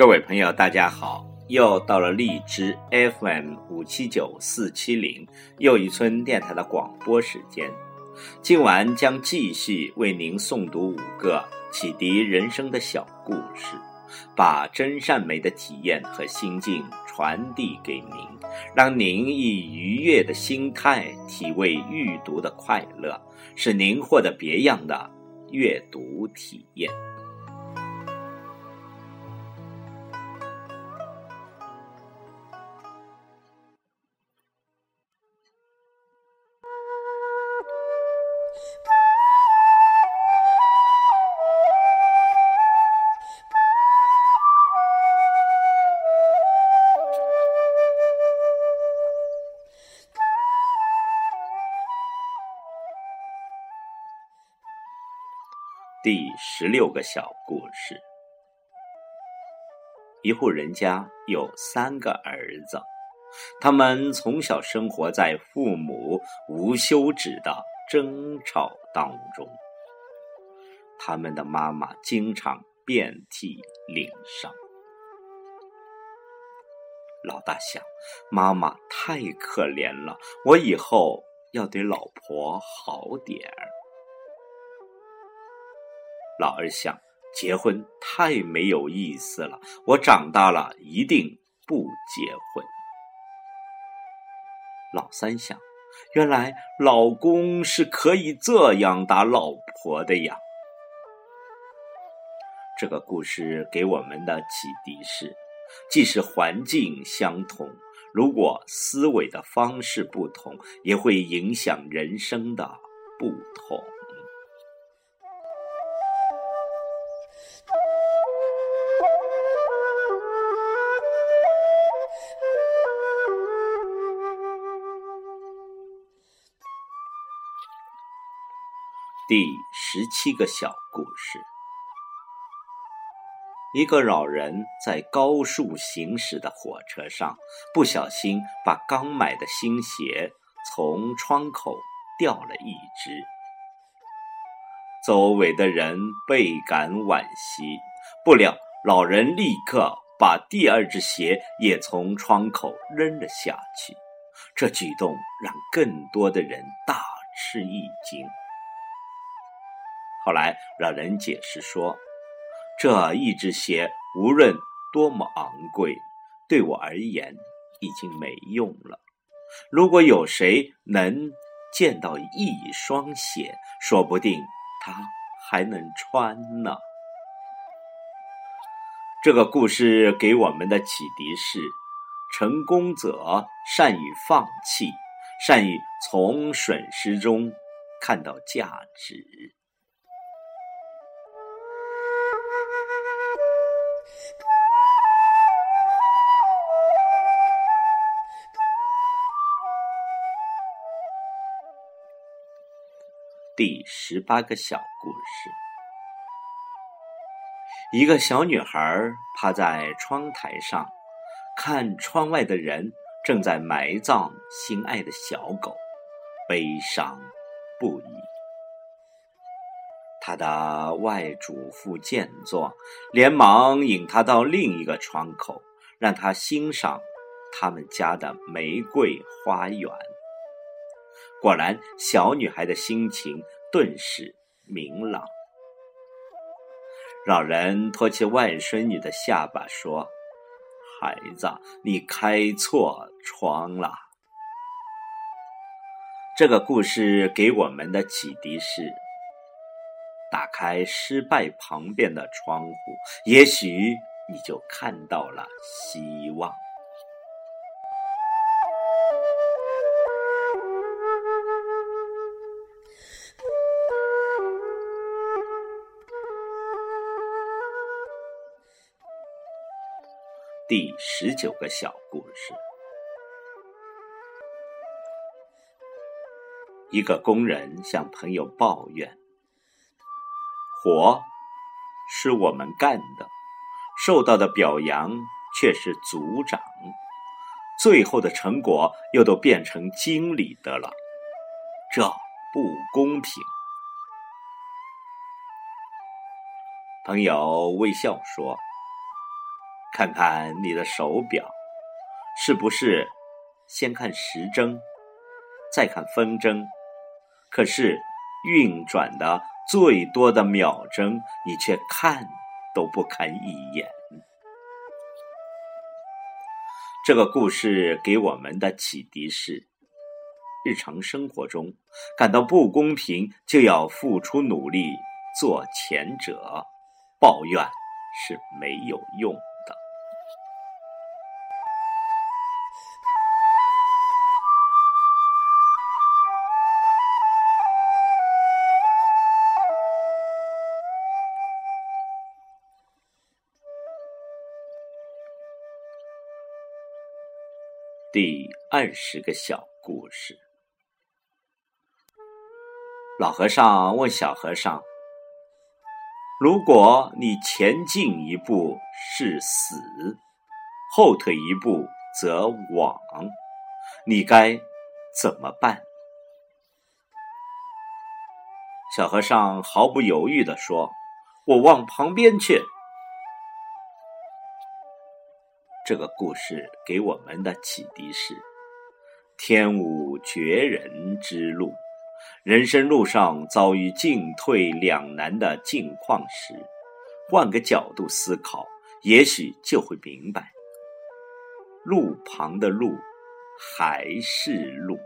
各位朋友，大家好！又到了荔枝 FM 五七九四七零又一村电台的广播时间。今晚将继续为您诵读五个启迪人生的小故事，把真善美的体验和心境传递给您，让您以愉悦的心态体味阅读的快乐，使您获得别样的阅读体验。第十六个小故事：一户人家有三个儿子，他们从小生活在父母无休止的争吵当中。他们的妈妈经常遍体鳞伤。老大想，妈妈太可怜了，我以后要对老婆好点儿。老二想结婚太没有意思了，我长大了一定不结婚。老三想，原来老公是可以这样打老婆的呀。这个故事给我们的启迪是：即使环境相同，如果思维的方式不同，也会影响人生的不同。第十七个小故事：一个老人在高速行驶的火车上，不小心把刚买的新鞋从窗口掉了一只。周围的人倍感惋惜，不料老人立刻把第二只鞋也从窗口扔了下去。这举动让更多的人大吃一惊。后来，老人解释说：“这一只鞋无论多么昂贵，对我而言已经没用了。如果有谁能见到一双鞋，说不定他还能穿呢。”这个故事给我们的启迪是：成功者善于放弃，善于从损失中看到价值。第十八个小故事：一个小女孩趴在窗台上，看窗外的人正在埋葬心爱的小狗，悲伤不已。她的外祖父见状，连忙引她到另一个窗口，让她欣赏他们家的玫瑰花园。果然，小女孩的心情顿时明朗。老人托起外孙女的下巴说：“孩子，你开错窗了。”这个故事给我们的启迪是：打开失败旁边的窗户，也许你就看到了希望。第十九个小故事：一个工人向朋友抱怨，活是我们干的，受到的表扬却是组长，最后的成果又都变成经理的了，这不公平。朋友微笑说。看看你的手表，是不是先看时针，再看分针？可是运转的最多的秒针，你却看都不看一眼。这个故事给我们的启迪是：日常生活中感到不公平，就要付出努力做前者，抱怨是没有用。第二十个小故事。老和尚问小和尚：“如果你前进一步是死，后退一步则亡，你该怎么办？”小和尚毫不犹豫地说：“我往旁边去。”这个故事给我们的启迪是：天无绝人之路。人生路上遭遇进退两难的境况时，换个角度思考，也许就会明白，路旁的路还是路。